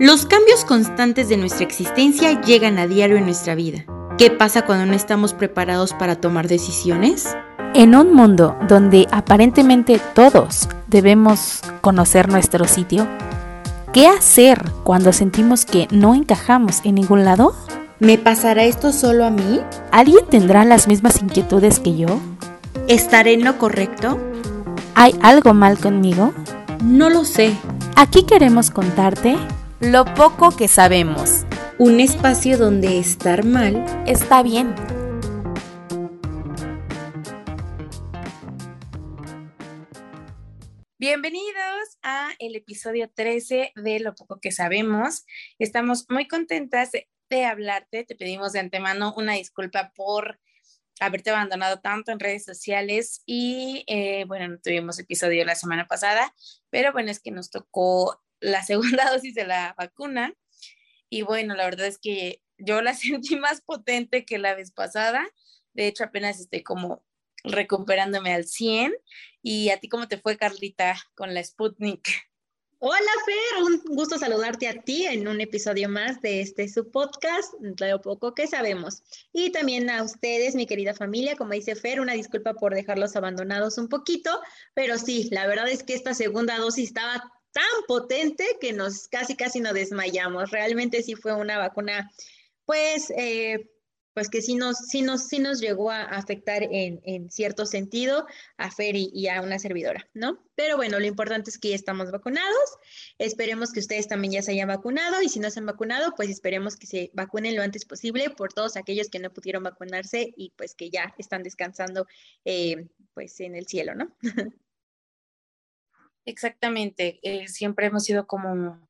Los cambios constantes de nuestra existencia llegan a diario en nuestra vida. ¿Qué pasa cuando no estamos preparados para tomar decisiones? En un mundo donde aparentemente todos debemos conocer nuestro sitio, ¿qué hacer cuando sentimos que no encajamos en ningún lado? ¿Me pasará esto solo a mí? ¿Alguien tendrá las mismas inquietudes que yo? ¿Estaré en lo correcto? ¿Hay algo mal conmigo? No lo sé. Aquí queremos contarte lo poco que sabemos. Un espacio donde estar mal está bien. Bienvenidos a el episodio 13 de Lo poco que sabemos. Estamos muy contentas de, hablarte. Te pedimos de antemano una disculpa por haberte abandonado tanto en redes sociales y eh, bueno, no tuvimos episodio la semana pasada, pero bueno, es que nos tocó la segunda dosis de la vacuna. Y bueno, la verdad es que yo la sentí más potente que la vez pasada. De hecho, apenas estoy como recuperándome al 100. ¿Y a ti cómo te fue, Carlita, con la Sputnik? Hola, Fer, un gusto saludarte a ti en un episodio más de este su podcast, Lo poco que sabemos. Y también a ustedes, mi querida familia, como dice Fer, una disculpa por dejarlos abandonados un poquito, pero sí, la verdad es que esta segunda dosis estaba tan potente que nos casi, casi nos desmayamos. Realmente sí fue una vacuna, pues, eh, pues que sí nos, sí nos, sí nos llegó a afectar en, en cierto sentido a Fer y, a una servidora, ¿no? Pero bueno, lo importante es que ya estamos vacunados. Esperemos que ustedes también ya se hayan vacunado y si no se han vacunado, pues esperemos que se vacunen lo antes posible por todos aquellos que no pudieron vacunarse y pues que ya están descansando eh, pues en el cielo, ¿no? Exactamente, eh, siempre hemos sido como,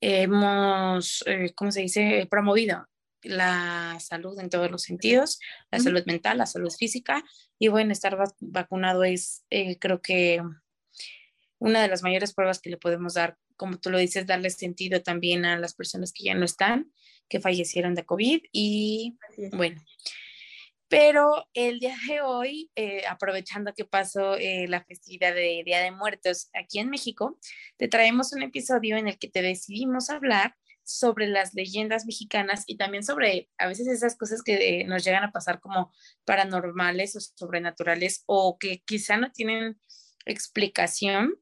hemos, eh, ¿cómo se dice?, promovido la salud en todos los sentidos, la salud mental, la salud física, y bueno, estar vacunado es, eh, creo que, una de las mayores pruebas que le podemos dar, como tú lo dices, darle sentido también a las personas que ya no están, que fallecieron de COVID, y bueno, pero el día de hoy, eh, aprovechando que pasó eh, la festividad de Día de Muertos aquí en México, te traemos un episodio en el que te decidimos hablar sobre las leyendas mexicanas y también sobre a veces esas cosas que nos llegan a pasar como paranormales o sobrenaturales o que quizá no tienen explicación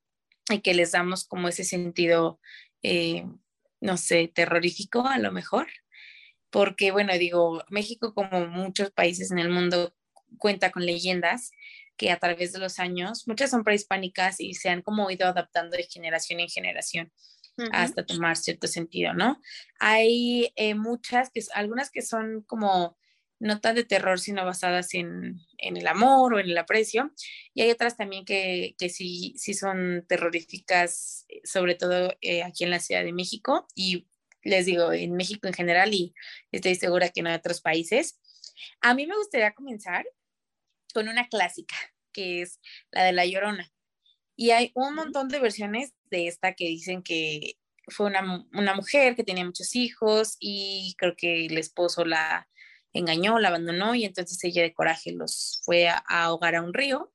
y que les damos como ese sentido, eh, no sé, terrorífico a lo mejor porque, bueno, digo, México como muchos países en el mundo cuenta con leyendas que a través de los años, muchas son prehispánicas y se han como ido adaptando de generación en generación hasta tomar cierto sentido, ¿no? Hay eh, muchas, que, algunas que son como no tan de terror, sino basadas en, el amor o en el aprecio, y hay otras también que, que sí, sí son terroríficas, eh, sobre todo eh, aquí en la Ciudad de México, y les digo, en México en general y estoy segura que en otros países. A mí me gustaría comenzar con una clásica, que es la de La Llorona. Y hay un montón de versiones de esta que dicen que fue una, una mujer que tenía muchos hijos y creo que el esposo la engañó, la abandonó y entonces ella de coraje los fue a, ahogar a un río.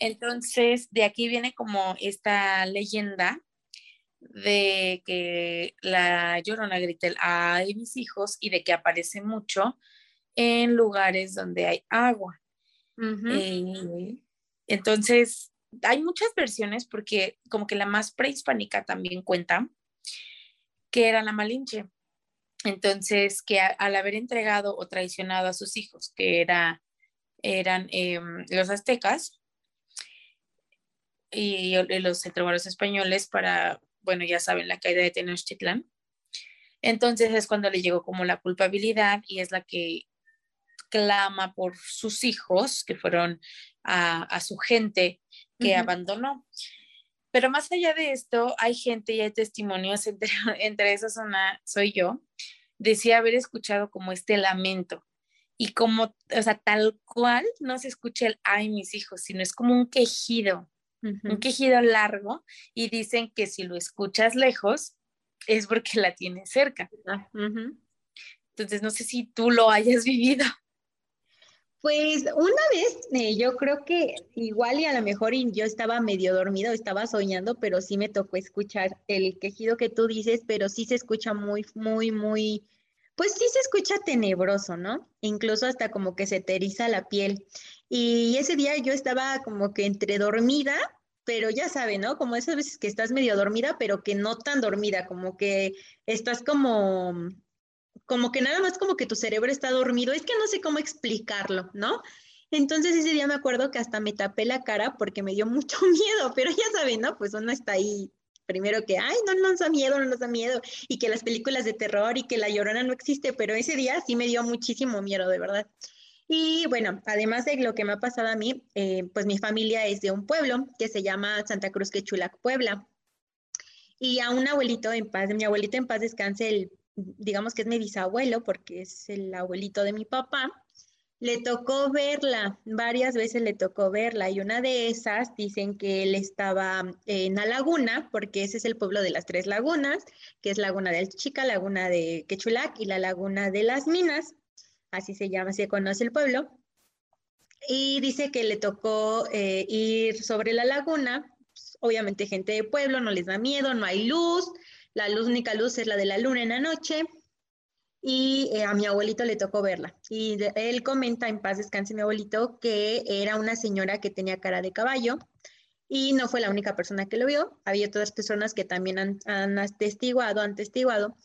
Entonces, de aquí viene como esta leyenda de que la llorona grita el ay mis hijos y de que aparece mucho en lugares donde hay agua. Eh, entonces, hay muchas versiones porque como que la más prehispánica también cuenta que era la Malinche. Entonces, que al haber entregado o traicionado a sus hijos, que era, eran em, los aztecas y, y los los españoles para bueno, ya saben, la caída de Tenochtitlán. Entonces es cuando le llegó como la culpabilidad y es la que clama por sus hijos, que fueron a, su gente que abandonó. Pero más allá de esto, hay gente y hay testimonios, entre, entre esos una, soy yo, decía haber escuchado como este lamento y como, o sea, tal cual no se escucha el ay mis hijos, sino es como un quejido un quejido largo y dicen que si lo escuchas lejos es porque la tienes cerca. Entonces, no sé si tú lo hayas vivido. Pues una vez, eh, yo creo que igual y a lo mejor yo estaba medio dormido, estaba soñando, pero sí me tocó escuchar el quejido que tú dices, pero sí se escucha muy, muy, muy, pues sí se escucha tenebroso, ¿no? Incluso hasta como que se te eriza la piel. Y ese día yo estaba como que entre dormida, pero ya sabe, ¿no? Como esas veces que estás medio dormida, pero que no tan dormida, como que estás como como que nada más como que tu cerebro está dormido, es que no sé cómo explicarlo, ¿no? Entonces ese día me acuerdo que hasta me tapé la cara porque me dio mucho miedo, pero ya saben, ¿no? Pues uno está ahí primero que, ay, no nos da miedo, no nos da miedo, y que las películas de terror y que la llorona no existe, pero ese día sí me dio muchísimo miedo, de verdad. Y bueno, además de lo que me ha pasado a mí, eh, pues mi familia es de un pueblo que se llama Santa Cruz Quechulac, Puebla. Y a un abuelito en paz, mi abuelito en paz descanse, el digamos que es mi bisabuelo, porque es el abuelito de mi papá, le tocó verla, varias veces le tocó verla y una de esas dicen que él estaba en la laguna, porque ese es el pueblo de las tres lagunas, que es Laguna del Chica, Laguna de Quechulac y la Laguna de las Minas, así se llama, se conoce el pueblo. Y dice que le tocó eh, ir sobre la laguna, pues, obviamente gente de pueblo, no les da miedo, no hay luz, la luz, única luz es la de la luna en la noche. Y eh, a mi abuelito le tocó verla. Y él comenta, en paz descanse mi abuelito, que era una señora que tenía cara de caballo. Y no fue la única persona que lo vio. Había otras personas que también han, han atestiguado, han testiguado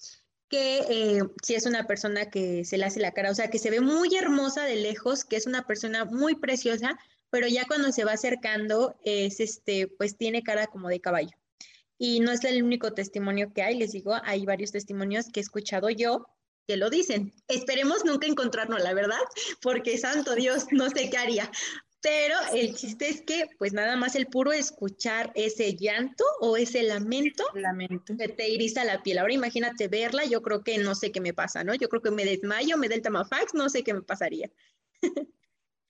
que eh, si es una persona que se le hace la cara, o sea, que se ve muy hermosa de lejos, que es una persona muy preciosa, pero ya cuando se va acercando, es este, pues tiene cara como de caballo. Y no es el único testimonio que hay, les digo, hay varios testimonios que he escuchado yo que lo dicen. Esperemos nunca encontrarnos, la verdad, porque santo Dios, no sé qué haría. Pero el chiste es que, pues nada más el puro escuchar ese llanto o ese lamento, lamento. que te eriza la piel. Ahora imagínate verla, yo creo que no sé qué me pasa, ¿no? Yo creo que me desmayo, me da el tamafax, no sé qué me pasaría.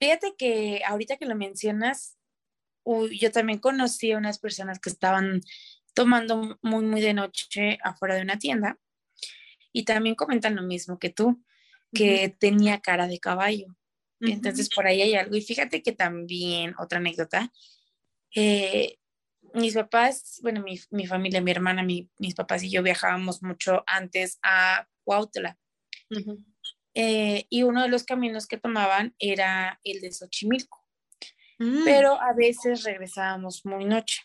Fíjate que ahorita que lo mencionas, yo también conocí a unas personas que estaban tomando muy, muy de noche afuera de una tienda. Y también comentan lo mismo que tú, que tenía cara de caballo. Entonces por ahí hay algo. Y fíjate que también, otra anécdota, eh, mis papás, bueno, mi, mi familia, mi hermana, mis papás y yo viajábamos mucho antes a Cuautla. Eh, y uno de los caminos que tomaban era el de Xochimilco. Mm. Pero a veces regresábamos muy noche.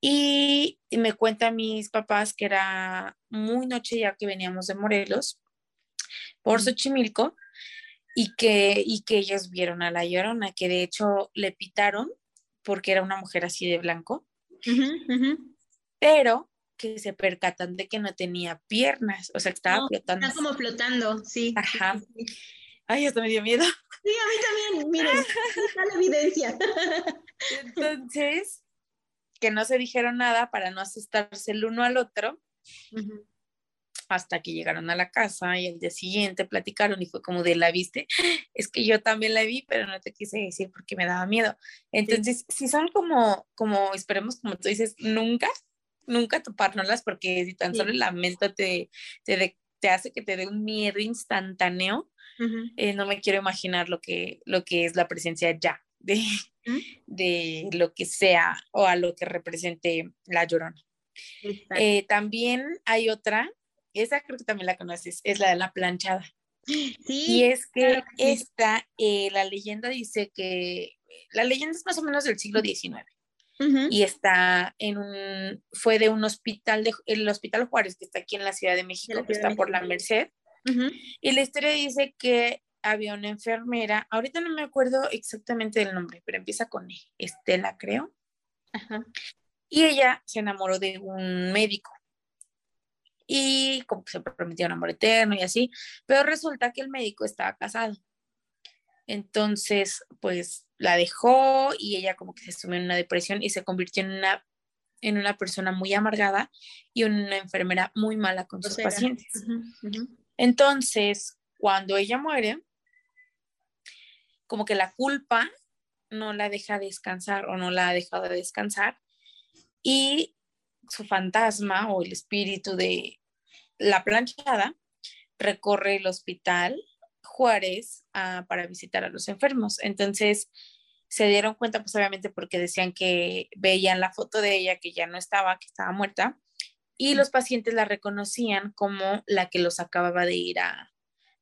Y me cuentan mis papás que era muy noche ya que veníamos de Morelos por Xochimilco y que, y que ellos vieron a la llorona, que de hecho le pitaron porque era una mujer así de blanco, pero que se percatan de que no tenía piernas, o sea, estaba flotando. Está como flotando, sí. Ajá. Ay, hasta me dio miedo. Sí, a mí también, miren, está la evidencia. Entonces, que no se dijeron nada para no asustarse el uno al otro, hasta que llegaron a la casa y el día siguiente platicaron y fue como de la viste, es que yo también la vi, pero no te quise decir porque me daba miedo. Entonces, si son como, como, esperemos, como tú dices, nunca, nunca topárnoslas porque si tan solo el lamento te, te, te hace que te dé un miedo instantáneo, eh, no me quiero imaginar lo que, lo que es la presencia ya de, de lo que sea o a lo que represente la llorona. Eh, también hay otra, esa creo que también la conoces, es la de la planchada. Sí, y es que esta, eh, la leyenda dice que, la leyenda es más o menos del siglo XIX. Y está en un, fue de un hospital, de, el Hospital Juárez, que está aquí en la Ciudad de México, que está por la Merced. Y la historia dice que había una enfermera, ahorita no me acuerdo exactamente del nombre, pero empieza con e, Estela, creo. Y ella se enamoró de un médico. Y como que se prometió un amor eterno y así, pero resulta que el médico estaba casado. Entonces, pues la dejó y ella como que se sumió en una depresión y se convirtió en una, en una persona muy amargada y una enfermera muy mala con sus pacientes. Entonces, cuando ella muere, como que la culpa no la deja descansar o no la ha dejado de descansar y su fantasma o el espíritu de la planchada recorre el hospital Juárez ah, para visitar a los enfermos. Entonces se dieron cuenta, pues obviamente porque decían que veían la foto de ella que ya no estaba, que estaba muerta, y los pacientes la reconocían como la que los acababa de ir a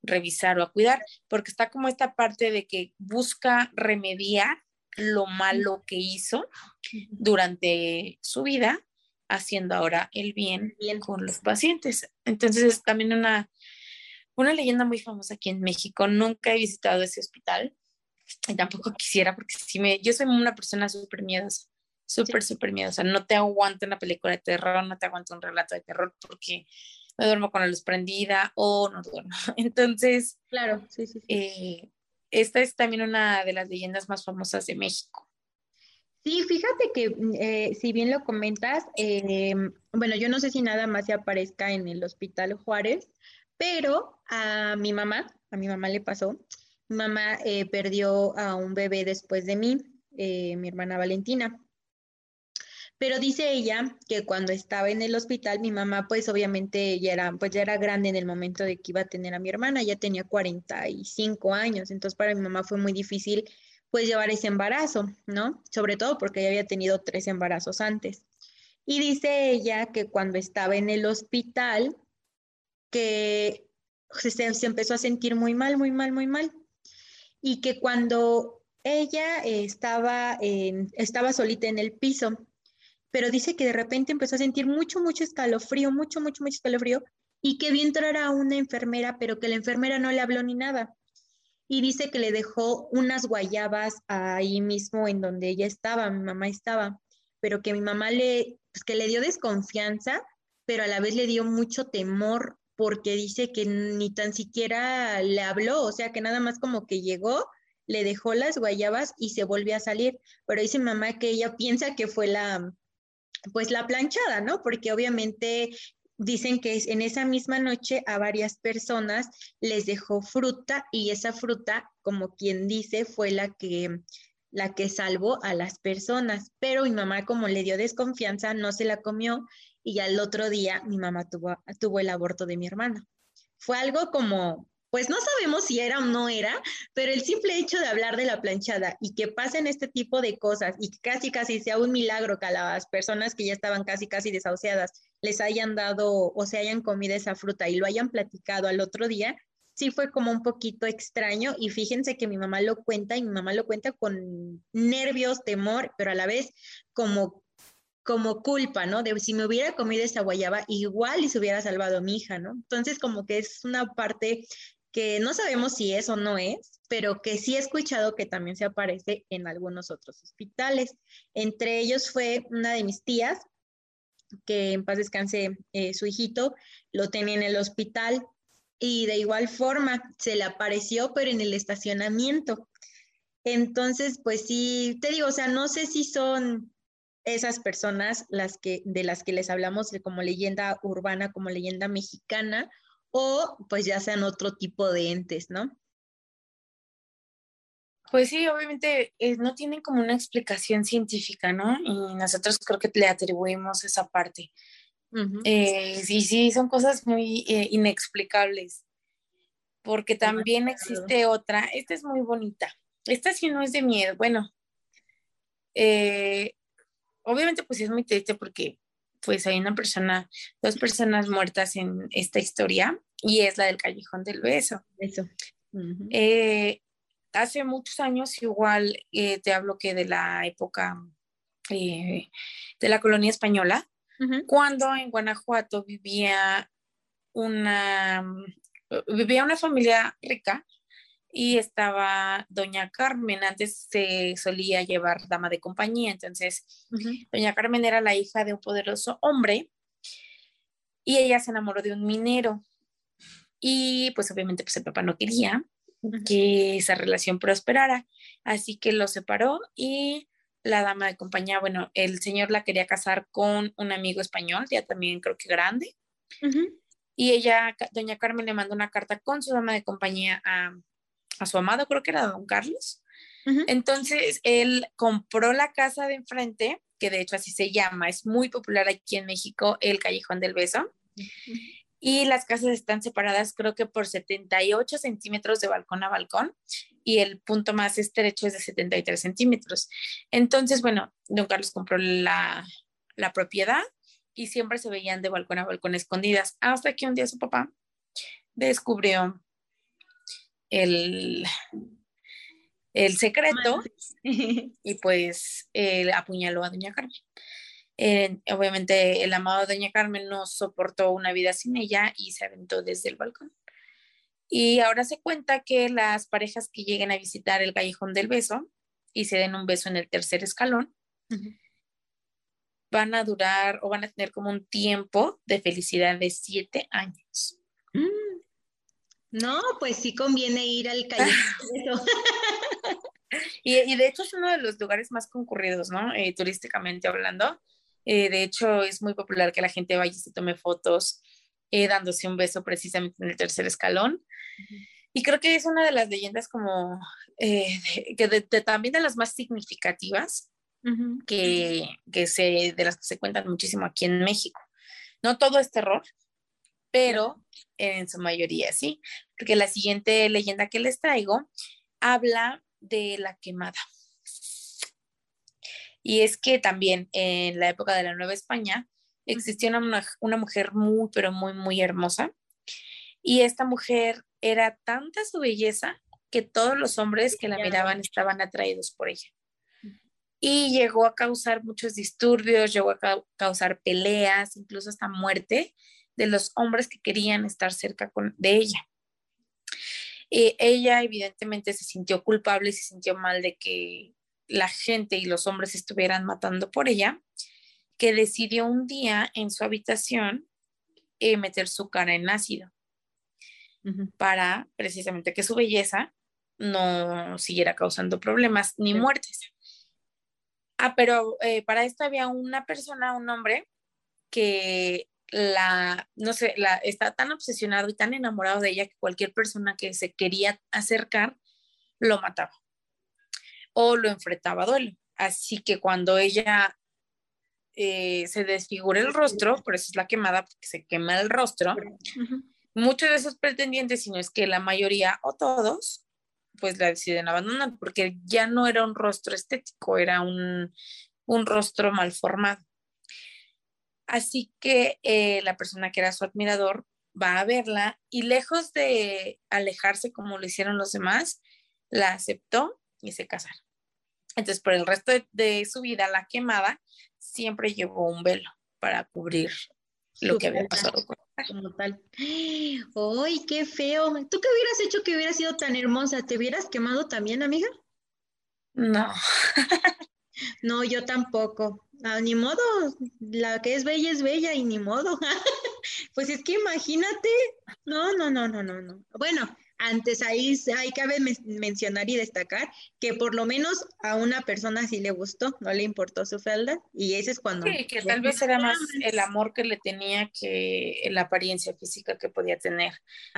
revisar o a cuidar, porque está como esta parte de que busca remediar lo malo que hizo durante su vida, haciendo ahora el bien, con los pacientes. Entonces es también una, una leyenda muy famosa aquí en México. Nunca he visitado ese hospital y tampoco quisiera porque si me, yo soy una persona súper miedosa, súper, súper miedosa. No te aguanto una película de terror, no te aguanto un relato de terror porque me duermo con la luz prendida o no duermo. Entonces, claro, sí, sí. Eh, esta es también una de las leyendas más famosas de México. Sí, fíjate que eh, si bien lo comentas, eh, bueno, yo no sé si nada más se aparezca en el Hospital Juárez, pero a mi mamá, a mi mamá le pasó, mi mamá eh, perdió a un bebé después de mí, mi hermana Valentina. Pero dice ella que cuando estaba en el hospital, mi mamá pues obviamente ya era, pues ya era grande en el momento de que iba a tener a mi hermana, ya tenía 45 años, entonces para mi mamá fue muy difícil pues llevar ese embarazo, ¿no? Sobre todo porque ella había tenido tres embarazos antes. Y dice ella que cuando estaba en el hospital, que se, empezó a sentir muy mal, muy mal, muy mal. Y que cuando ella estaba, en, estaba solita en el piso, pero dice que de repente empezó a sentir mucho, mucho escalofrío, mucho, mucho, mucho escalofrío, y que vio entrar a una enfermera, pero que la enfermera no le habló ni nada. Y dice que le dejó unas guayabas ahí mismo en donde ella estaba, mi mamá estaba, pero que mi mamá le, pues que le dio desconfianza, pero a la vez le dio mucho temor porque dice que ni tan siquiera le habló, o sea, que nada más como que llegó, le dejó las guayabas y se volvió a salir. Pero dice mamá que ella piensa que fue la, pues la planchada, ¿no? Porque obviamente dicen que en esa misma noche a varias personas les dejó fruta y esa fruta, como quien dice, fue la que la que salvó a las personas, pero mi mamá como le dio desconfianza no se la comió y al otro día mi mamá tuvo, tuvo el aborto de mi hermana. Fue algo como pues no sabemos si era o no era, pero el simple hecho de hablar de la planchada y que pasen este tipo de cosas y que casi casi sea un milagro que a las personas que ya estaban casi casi desahuciadas les hayan dado o se hayan comido esa fruta y lo hayan platicado al otro día, sí fue como un poquito extraño y fíjense que mi mamá lo cuenta y mi mamá lo cuenta con nervios, temor, pero a la vez como como culpa, ¿no? De si me hubiera comido esa guayaba, igual y se hubiera salvado mi hija, ¿no? Entonces, como que es una parte que no sabemos si es o no es, pero que sí he escuchado que también se aparece en algunos otros hospitales. Entre ellos fue una de mis tías, que en paz descanse eh, su hijito, lo tenía en el hospital y de igual forma se le apareció, pero en el estacionamiento. Entonces, pues sí, te digo, o sea, no sé si son esas personas las que de las que les hablamos como leyenda urbana, como leyenda mexicana, o pues ya sean otro tipo de entes, ¿no? Pues sí, obviamente eh, no tienen como una explicación científica, ¿no? Y nosotros creo que le atribuimos esa parte. Eh, sí, sí, son cosas muy eh, inexplicables, porque también existe otra, esta es muy bonita, esta sí no es de miedo, bueno, obviamente pues es muy triste porque pues hay una persona, dos personas muertas en esta historia y es la del Callejón del Beso. Eso. Eh, hace muchos años, igual eh, te hablo que de la época eh, de la colonia española, cuando en Guanajuato vivía una, vivía una familia rica y estaba doña Carmen, antes se solía llevar dama de compañía, entonces doña Carmen era la hija de un poderoso hombre y ella se enamoró de un minero y pues obviamente pues el papá no quería que esa relación prosperara, así que lo separó y la dama de compañía, bueno, el señor la quería casar con un amigo español, ya también creo que grande, y ella, doña Carmen le mandó una carta con su dama de compañía a a su amado, creo que era don Carlos. Entonces, él compró la casa de enfrente, que de hecho así se llama, es muy popular aquí en México, el Callejón del Beso. y las casas están separadas creo que por 78 centímetros de balcón a balcón y el punto más estrecho es de 73 centímetros. Entonces, bueno, don Carlos compró la, la propiedad y siempre se veían de balcón a balcón escondidas, hasta que un día su papá descubrió el, el secreto y pues él apuñaló a doña Carmen. obviamente el amado doña Carmen no soportó una vida sin ella y se aventó desde el balcón. Y ahora se cuenta que las parejas que lleguen a visitar el callejón del beso y se den un beso en el tercer escalón, van a durar o van a tener como un tiempo de felicidad de siete años. Mm. No, pues sí conviene ir al callejón. y, y, de hecho es uno de los lugares más concurridos, ¿no? Eh, turísticamente hablando. Eh, de hecho es muy popular que la gente vaya y se tome fotos eh, dándose un beso precisamente en el tercer escalón. Y creo que es una de las leyendas como que también de las más significativas que, que se, de las que se cuentan muchísimo aquí en México. No todo es terror, pero en su mayoría sí, porque la siguiente leyenda que les traigo habla de la quemada. Y es que también en la época de la Nueva España existía una, una mujer muy, pero muy, muy hermosa. Y esta mujer era tanta su belleza que todos los hombres que la miraban estaban atraídos por ella y llegó a causar muchos disturbios, llegó a causar peleas, incluso hasta muerte de los hombres que querían estar cerca de ella. Eh, ella evidentemente se sintió culpable y se sintió mal de que la gente y los hombres estuvieran matando por ella, que decidió un día en su habitación eh, meter su cara en ácido para precisamente que su belleza no siguiera causando problemas ni muertes. Ah, pero eh, para esto había una persona, un hombre, que la, no sé, la, está tan obsesionado y tan enamorado de ella que cualquier persona que se quería acercar lo mataba o lo enfrentaba a duelo. Así que cuando ella eh, se desfigura el rostro, por eso es la quemada, porque se quema el rostro, muchos de esos pretendientes, si no es que la mayoría o todos, pues la deciden abandonar porque ya no era un rostro estético, era un, rostro mal formado. Así que eh, la persona que era su admirador va a verla y lejos de alejarse como lo hicieron los demás, la aceptó y se casaron. Entonces, por el resto de, su vida, la quemada siempre llevó un velo para cubrir lo que había pasado con como tal. ¡Ay, qué feo! ¿Tú qué hubieras hecho que hubiera sido tan hermosa? ¿Te hubieras quemado también, amiga? No. no, yo tampoco. Ah, ni modo, la que es bella es bella y ni modo. pues es que imagínate. No, no, no, no, no, no. Bueno, antes ahí hay cabe mencionar y destacar que por lo menos a una persona sí le gustó, no le importó su falda y ese es cuando... Sí, que tal vez era más el amor que le tenía que la apariencia física que podía tener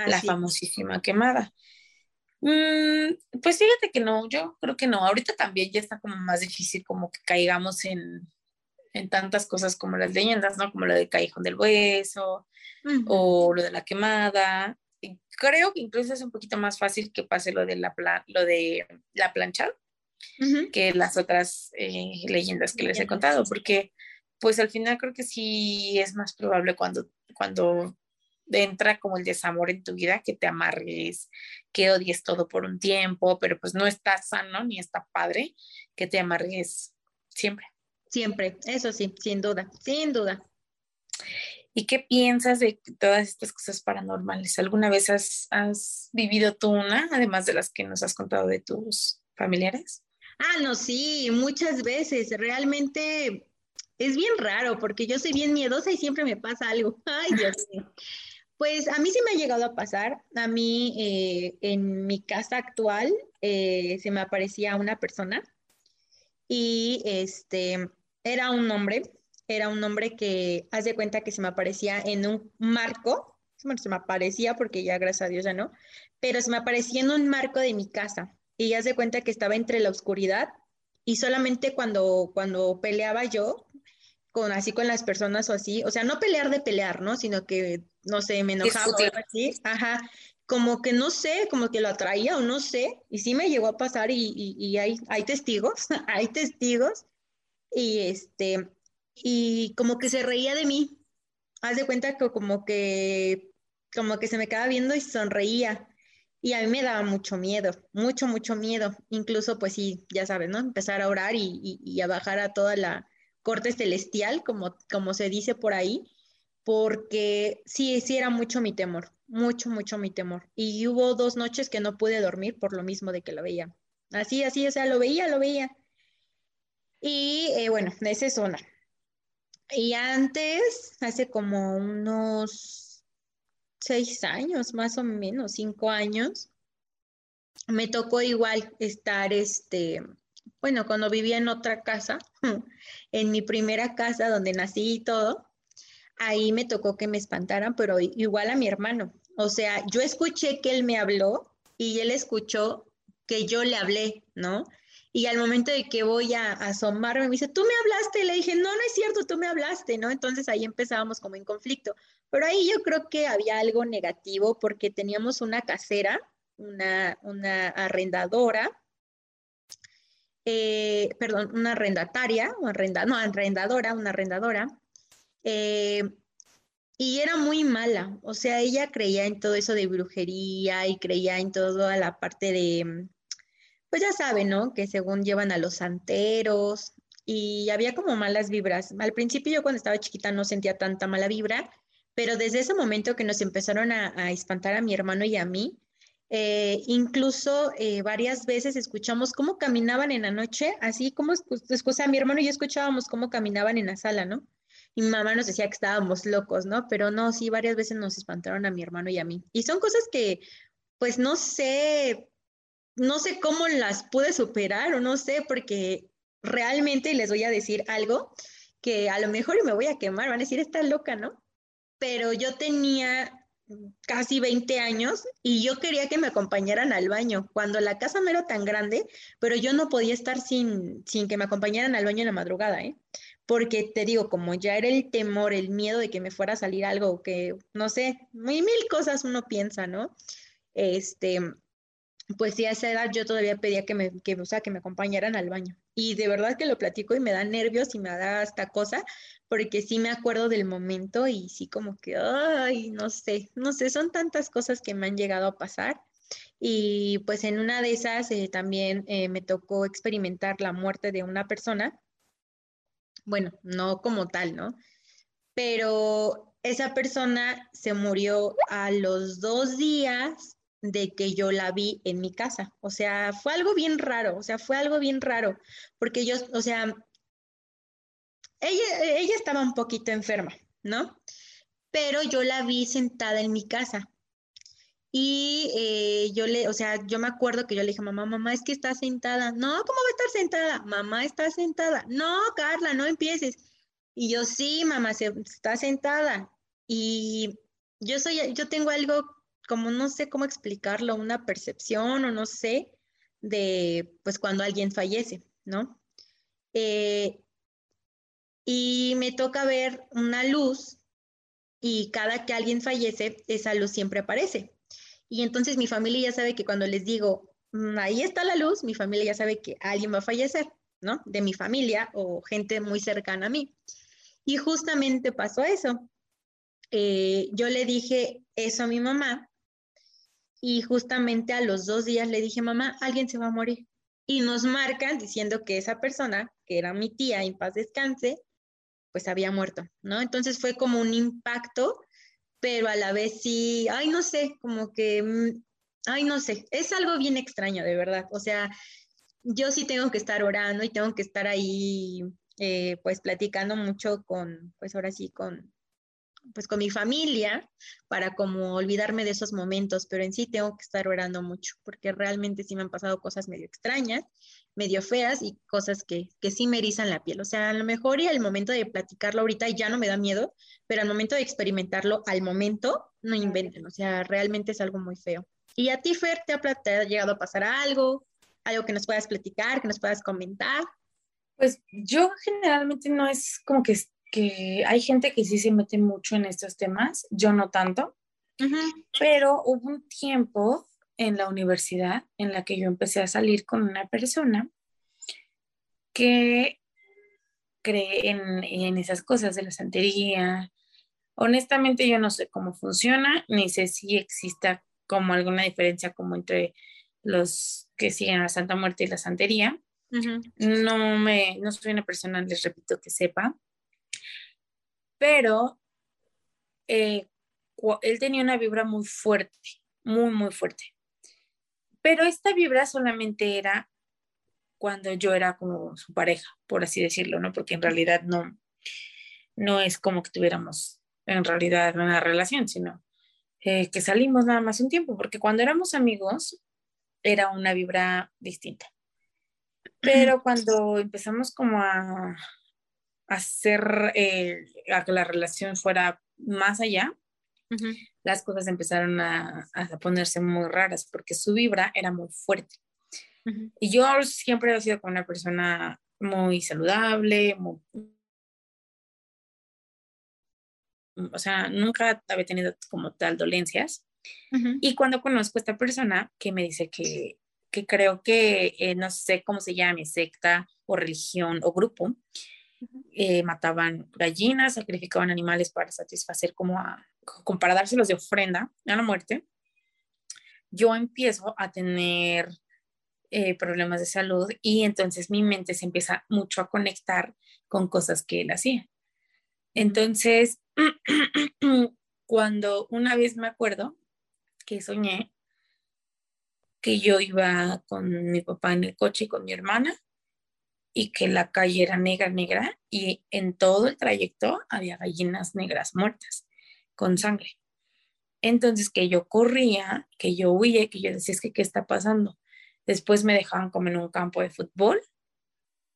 la famosísima quemada. Mm, pues fíjate que no, yo creo que no, ahorita también ya está como más difícil como que caigamos en, tantas cosas como las leyendas, ¿no? Como lo del callejón del hueso o lo de la quemada creo que incluso es un poquito más fácil que pase lo de la, lo de la plancha que las otras eh, leyendas que les he contado, porque pues al final creo que sí es más probable cuando, cuando entra como el desamor en tu vida, que te amargues, que odies todo por un tiempo, pero pues no está sano ni está padre que te amargues siempre. Siempre, eso sí, sin duda, sin duda. ¿Y qué piensas de todas estas cosas paranormales? ¿Alguna vez has, vivido tú una, además de las que nos has contado de tus familiares? Ah, no, sí, muchas veces. Realmente es bien raro porque yo soy bien miedosa y siempre me pasa algo. Ay, Dios mío. Pues a mí sí me ha llegado a pasar. A mí eh, en mi casa actual eh, se me aparecía una persona y este era un hombre era un nombre que, haz de cuenta que se me aparecía en un marco, se me aparecía porque ya gracias a Dios ya no, pero se me aparecía en un marco de mi casa y haz de cuenta que estaba entre la oscuridad y solamente cuando, cuando peleaba yo, con así con las personas o así, o sea, no pelear de pelear, ¿no? Sino que, no sé, me enojaba o algo así, ajá, como que no sé, como que lo atraía o no sé, y sí me llegó a pasar y, y, hay, hay testigos, hay testigos, y este, y como que se reía de mí, haz de cuenta que como que, como que se me quedaba viendo y sonreía, y a mí me daba mucho miedo, mucho, mucho miedo, incluso pues sí, ya sabes, ¿no? Empezar a orar y, y a bajar a toda la corte celestial, como, como se dice por ahí, porque sí, sí era mucho mi temor, mucho, mucho mi temor. Y hubo dos noches que no pude dormir por lo mismo de que lo veía. Así, así, o sea, lo veía, lo veía. Y eh, bueno, esa es. Y antes, hace como unos seis años, más o menos, cinco años, me tocó igual estar, este, bueno, cuando vivía en otra casa, en mi primera casa donde nací y todo, ahí me tocó que me espantaran, pero igual a mi hermano. O sea, yo escuché que él me habló y él escuchó que yo le hablé, ¿no? Y al momento de que voy a, asomarme, me dice, tú me hablaste. Le dije, no, no es cierto, tú me hablaste, ¿no? Entonces ahí empezábamos como en conflicto. Pero ahí yo creo que había algo negativo porque teníamos una casera, una, una arrendadora, eh, perdón, una arrendataria, o arrenda, no, arrendadora, una arrendadora, eh, y era muy mala, o sea, ella creía en todo eso de brujería y creía en toda la parte de, pues ya saben, ¿no? Que según llevan a los santeros y había como malas vibras. Al principio yo cuando estaba chiquita no sentía tanta mala vibra, pero desde ese momento que nos empezaron a espantar a mi hermano y a mí, eh, incluso eh, varias veces escuchamos cómo caminaban en la noche, así como, o mi hermano y yo escuchábamos cómo caminaban en la sala, ¿no? Y mi mamá nos decía que estábamos locos, ¿no? Pero no, sí, varias veces nos espantaron a mi hermano y a mí. Y son cosas que, pues no sé, no sé cómo las pude superar o no sé, porque realmente les voy a decir algo que a lo mejor me voy a quemar, van a decir, está loca, ¿no? Pero yo tenía casi 20 años y yo quería que me acompañaran al baño, cuando la casa no era tan grande, pero yo no podía estar sin, sin que me acompañaran al baño en la madrugada, ¿eh? Porque te digo, como ya era el temor, el miedo de que me fuera a salir algo, que no sé, muy mil cosas uno piensa, ¿no? Este, pues sí, a esa edad yo todavía pedía que me, que, o sea, que me acompañaran al baño. Y de verdad que lo platico y me da nervios y me da hasta cosa, porque sí me acuerdo del momento y sí como que, ay, no sé, no sé, son tantas cosas que me han llegado a pasar. Y pues en una de esas eh, también eh, me tocó experimentar la muerte de una persona. Bueno, no como tal, ¿no? Pero esa persona se murió a los dos días de que yo la vi en mi casa. O sea, fue algo bien raro, o sea, fue algo bien raro, porque yo, o sea, ella, ella estaba un poquito enferma, ¿no? Pero yo la vi sentada en mi casa. Y eh, yo le, o sea, yo me acuerdo que yo le dije, mamá, mamá, es que está sentada. No, ¿cómo va a estar sentada? Mamá está sentada. No, Carla, no empieces. Y yo, sí, mamá, se, está sentada. Y yo soy, yo tengo algo como no sé cómo explicarlo, una percepción o no sé de pues cuando alguien fallece, ¿no? Eh, y me toca ver una luz y cada que alguien fallece, esa luz siempre aparece. Y entonces mi familia ya sabe que cuando les digo, mm, ahí está la luz, mi familia ya sabe que alguien va a fallecer, ¿no? De mi familia o gente muy cercana a mí. Y justamente pasó eso. Eh, yo le dije eso a mi mamá y justamente a los dos días le dije, mamá, alguien se va a morir. Y nos marcan diciendo que esa persona, que era mi tía, en paz descanse, pues había muerto, ¿no? Entonces fue como un impacto, pero a la vez sí, ay, no sé, como que, mm, ay, no sé, es algo bien extraño, de verdad. O sea, yo sí tengo que estar orando y tengo que estar ahí, eh, pues platicando mucho con, pues ahora sí, con, pues con mi familia para como olvidarme de esos momentos, pero en sí tengo que estar orando mucho porque realmente sí me han pasado cosas medio extrañas, medio feas y cosas que, que sí me erizan la piel. O sea, a lo mejor y al momento de platicarlo ahorita ya no me da miedo, pero al momento de experimentarlo, al momento, no inventen, o sea, realmente es algo muy feo. ¿Y a ti, Fer, te ha, te ha llegado a pasar algo? ¿Algo que nos puedas platicar, que nos puedas comentar? Pues yo generalmente no es como que que hay gente que sí se mete mucho en estos temas, yo no tanto, pero hubo un tiempo en la universidad en la que yo empecé a salir con una persona que cree en, en esas cosas de la santería. Honestamente yo no sé cómo funciona, ni sé si exista como alguna diferencia como entre los que siguen a la Santa Muerte y la santería. No me, no soy una persona, les repito, que sepa, pero eh, él tenía una vibra muy fuerte, muy, muy fuerte. Pero esta vibra solamente era cuando yo era como su pareja, por así decirlo, ¿no? Porque en realidad no, no es como que tuviéramos en realidad una relación, sino eh, que salimos nada más un tiempo, porque cuando éramos amigos era una vibra distinta. Pero cuando empezamos como a, hacer eh, a que la relación fuera más allá, las cosas empezaron a, ponerse muy raras porque su vibra era muy fuerte. Y yo siempre he sido como una persona muy saludable, o sea, nunca había tenido como tal dolencias. Y cuando conozco a esta persona que me dice que, que creo que, eh, no sé cómo se llame, secta o religión o grupo, eh, mataban gallinas, sacrificaban animales para satisfacer como a, como para dárselos de ofrenda a la muerte, yo empiezo a tener eh, problemas de salud y entonces mi mente se empieza mucho a conectar con cosas que él hacía. Entonces, cuando una vez me acuerdo que soñé que yo iba con mi papá en el coche y con mi hermana y que la calle era negra, negra y en todo el trayecto había gallinas negras muertas con sangre. Entonces que yo corría, que yo huía, que yo decía, es que, ¿qué está pasando? Después me dejaban como en un campo de fútbol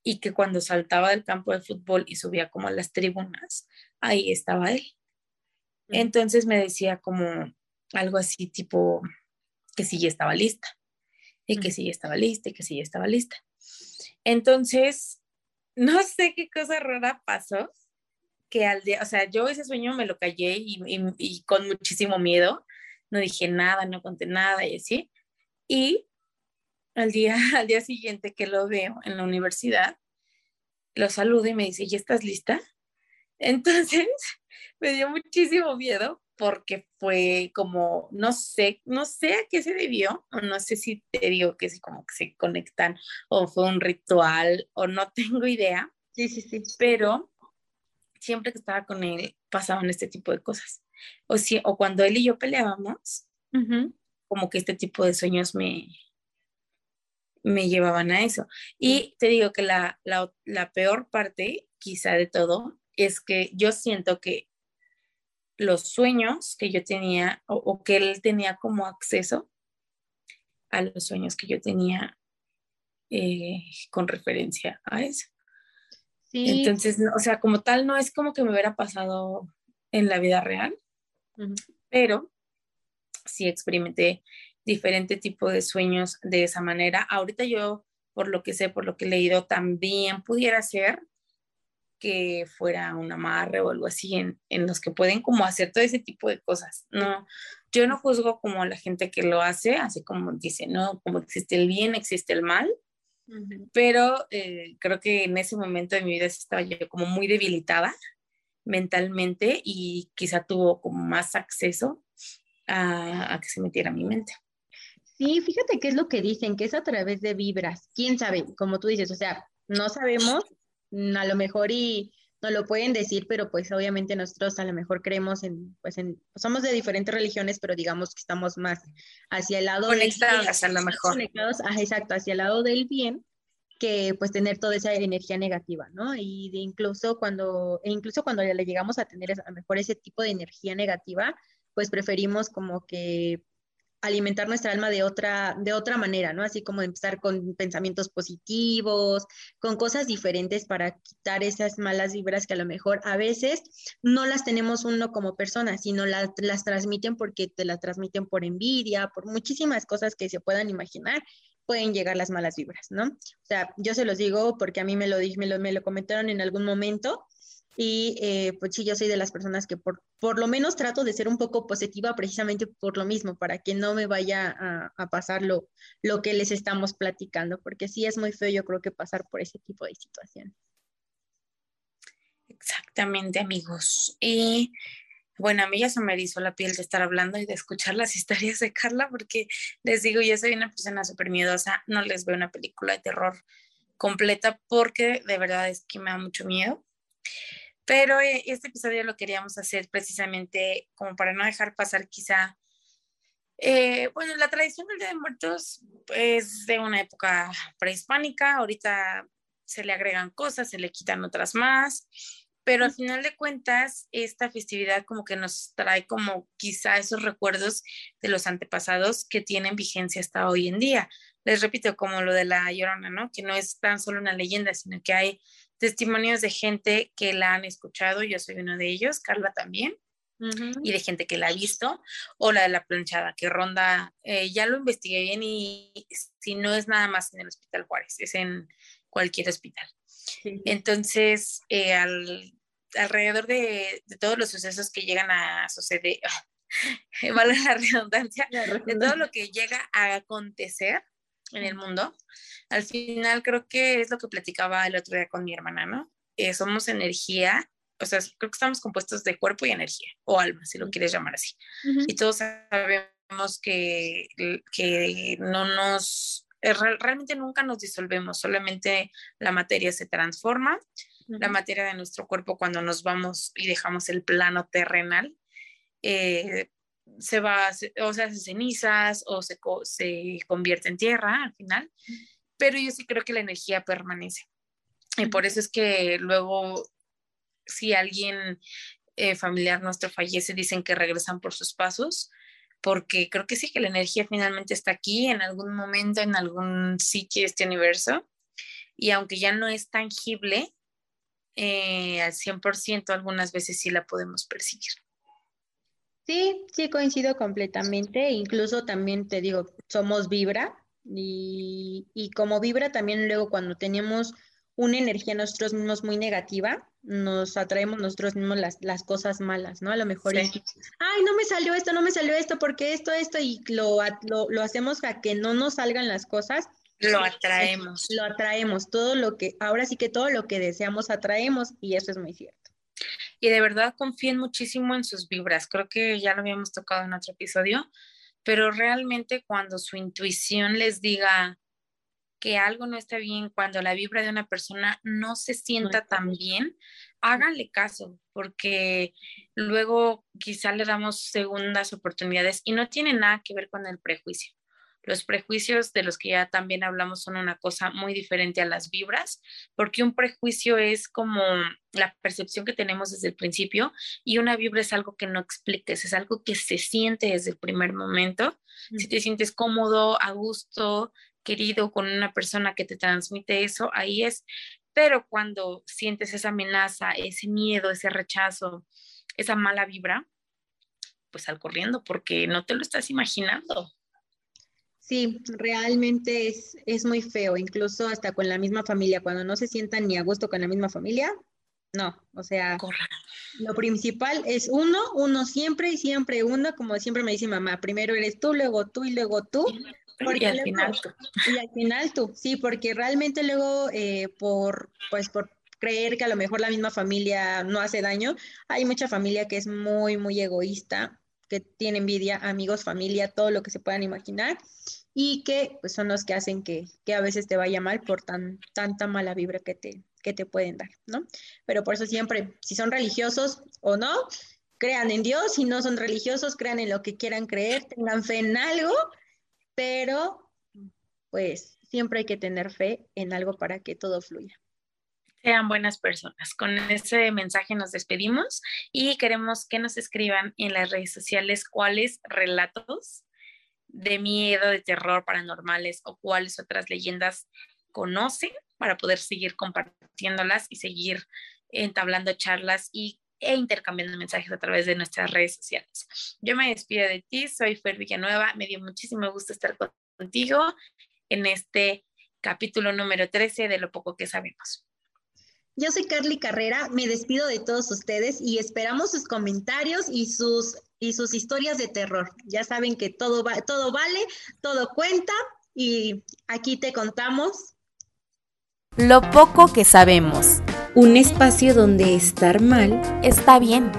y que cuando saltaba del campo de fútbol y subía como a las tribunas, ahí estaba él. Entonces me decía como algo así tipo que sí ya estaba lista y que sí ya estaba lista y que sí ya estaba lista. Entonces, no sé qué cosa rara pasó, que al día, o sea, yo ese sueño me lo callé y, con muchísimo miedo, no dije nada, no conté nada y así. Y al día, al día siguiente que lo veo en la universidad, lo saludo y me dice, ¿ya estás lista? Entonces, me dio muchísimo miedo porque fue como, no sé, no sé a qué se debió, o no sé si te digo que es como que se conectan, o fue un ritual, o no tengo idea. Sí, sí, sí. Pero siempre que estaba con él pasaban este tipo de cosas. O, si, o cuando él y yo peleábamos, como que este tipo de sueños me, me llevaban a eso. Y te digo que la, la, la peor parte, quizá de todo, es que yo siento que los sueños que yo tenía o, que él tenía como acceso a los sueños que yo tenía eh, con referencia a eso. Entonces, o sea, como tal, no es como que me hubiera pasado en la vida real, pero sí experimenté diferente tipo de sueños de esa manera. Ahorita yo, por lo que sé, por lo que he leído, también pudiera ser que fuera un amarre o algo así en, en, los que pueden como hacer todo ese tipo de cosas. No, yo no juzgo como la gente que lo hace, así como dice, no, como existe el bien, existe el mal, pero eh, creo que en ese momento de mi vida estaba yo como muy debilitada mentalmente y quizá tuvo como más acceso a, a que se metiera a mi mente. Sí, fíjate qué es lo que dicen, que es a través de vibras. ¿Quién sabe? Como tú dices, o sea, no sabemos, a lo mejor y no lo pueden decir, pero pues obviamente nosotros a lo mejor creemos en, pues en, somos de diferentes religiones, pero digamos que estamos más hacia el lado conectados a lo mejor. Conectados, exacto, hacia el lado del bien que pues tener toda esa energía negativa, ¿no? Y de incluso cuando, e incluso cuando le llegamos a tener a lo mejor ese tipo de energía negativa, pues preferimos como que alimentar nuestra alma de otra, de otra manera, ¿no? Así como empezar con pensamientos positivos, con cosas diferentes para quitar esas malas vibras que a lo mejor a veces no las tenemos uno como persona, sino las, las transmiten porque te las transmiten por envidia, por muchísimas cosas que se puedan imaginar, pueden llegar las malas vibras, ¿no? O sea, yo se los digo porque a mí me lo, me lo, me lo comentaron en algún momento Y eh, pues sí, yo soy de las personas que por, por lo menos trato de ser un poco positiva precisamente por lo mismo, para que no me vaya a, a pasar lo, lo que les estamos platicando, porque sí es muy feo yo creo que pasar por ese tipo de situaciones. Exactamente, amigos. Y bueno, a mí ya se me erizó la piel de estar hablando y de escuchar las historias de Carla, porque les digo, yo soy una persona súper miedosa, no les veo una película de terror completa porque de verdad es que me da mucho miedo. Pero eh, este episodio lo queríamos hacer precisamente como para no dejar pasar quizá, eh, bueno, la tradición del Día de Muertos es de una época prehispánica, ahorita se le agregan cosas, se le quitan otras más, pero al final de cuentas, esta festividad como que nos trae como quizá esos recuerdos de los antepasados que tienen vigencia hasta hoy en día. Les repito, como lo de la Llorona, ¿no? Que no es tan solo una leyenda, sino que hay testimonios de gente que la han escuchado, yo soy uno de ellos, Carla también, y de gente que la ha visto, o la de la planchada, que ronda, eh, ya lo investigué bien y si no es nada más en el Hospital Juárez, es en cualquier hospital. Entonces, eh, al, alrededor de, todos los sucesos que llegan a suceder, vale la redundancia, de todo lo que llega a acontecer en el mundo, al final creo que es lo que platicaba el otro día con mi hermana, ¿no? Eh, somos energía, o sea, creo que estamos compuestos de cuerpo y energía, o alma, si lo quieres llamar así. Y todos sabemos que, que no nos, eh, realmente nunca nos disolvemos, solamente la materia se transforma la materia de nuestro cuerpo cuando nos vamos y dejamos el plano terrenal, eh, se va, o se hace cenizas o se, se convierte en tierra al final, pero yo sí creo que la energía permanece. Y por eso es que luego, si alguien eh, familiar nuestro fallece, dicen que regresan por sus pasos, porque creo que sí que la energía finalmente está aquí en algún momento, en algún sitio de este universo, y aunque ya no es tangible, eh, al 100%, algunas veces sí la podemos percibir. Sí, sí, coincido completamente. Incluso también te digo, somos vibra y, y como vibra también luego cuando tenemos una energía nosotros mismos muy negativa, nos atraemos nosotros mismos las, las cosas malas, ¿no? A lo mejor es, ay, no me salió esto, no me salió esto, porque esto, esto, y lo, lo, lo hacemos a que no nos salgan las cosas lo atraemos. Lo atraemos, todo lo que, ahora sí que todo lo que deseamos atraemos y eso es muy cierto. Y de verdad confíen muchísimo en sus vibras. Creo que ya lo habíamos tocado en otro episodio, pero realmente cuando su intuición les diga que algo no está bien, cuando la vibra de una persona no se sienta tan bien, háganle caso, porque luego quizá le damos segundas oportunidades y no tiene nada que ver con el prejuicio. Los prejuicios de los que ya también hablamos son una cosa muy diferente a las vibras, porque un prejuicio es como la percepción que tenemos desde el principio y una vibra es algo que no expliques, es algo que se siente desde el primer momento. Si te sientes cómodo, a gusto, querido con una persona que te transmite eso, ahí es. Pero cuando sientes esa amenaza, ese miedo, ese rechazo, esa mala vibra, pues al corriendo, porque no te lo estás imaginando. Sí, realmente es, es muy feo, incluso hasta con la misma familia, cuando no se sientan ni a gusto con la misma familia, no, o sea, lo principal es uno, uno siempre y siempre uno, como siempre me dice mamá, primero eres tú, luego tú y luego tú. y al final tú. Y al final tú, sí, porque realmente luego eh, por, pues por creer que a lo mejor la misma familia no hace daño, hay mucha familia que es muy, muy egoísta que tiene envidia, amigos, familia, todo lo que se puedan imaginar, y que pues, son los que hacen que, a veces te vaya mal por tan, tanta mala vibra que te, que te pueden dar, ¿no? Pero por eso siempre, si son religiosos o no, crean en Dios, si no son religiosos, crean en lo que quieran creer, tengan fe en algo, pero pues siempre hay que tener fe en algo para que todo fluya sean buenas personas. Con ese mensaje nos despedimos y queremos que nos escriban en las redes sociales cuáles relatos de miedo, de terror paranormales o cuáles otras leyendas conocen para poder seguir compartiéndolas y seguir entablando charlas y, e intercambiando mensajes a través de nuestras redes sociales. Yo me despido de ti, soy Fer Villanueva, me dio muchísimo gusto estar contigo en este capítulo número 13 de lo poco que sabemos. Yo soy Carly Carrera, me despido de todos ustedes y esperamos sus comentarios y sus, y sus historias de terror. Ya saben que todo, va, todo vale, todo cuenta y aquí te contamos lo poco que sabemos. Un espacio donde estar mal está bien.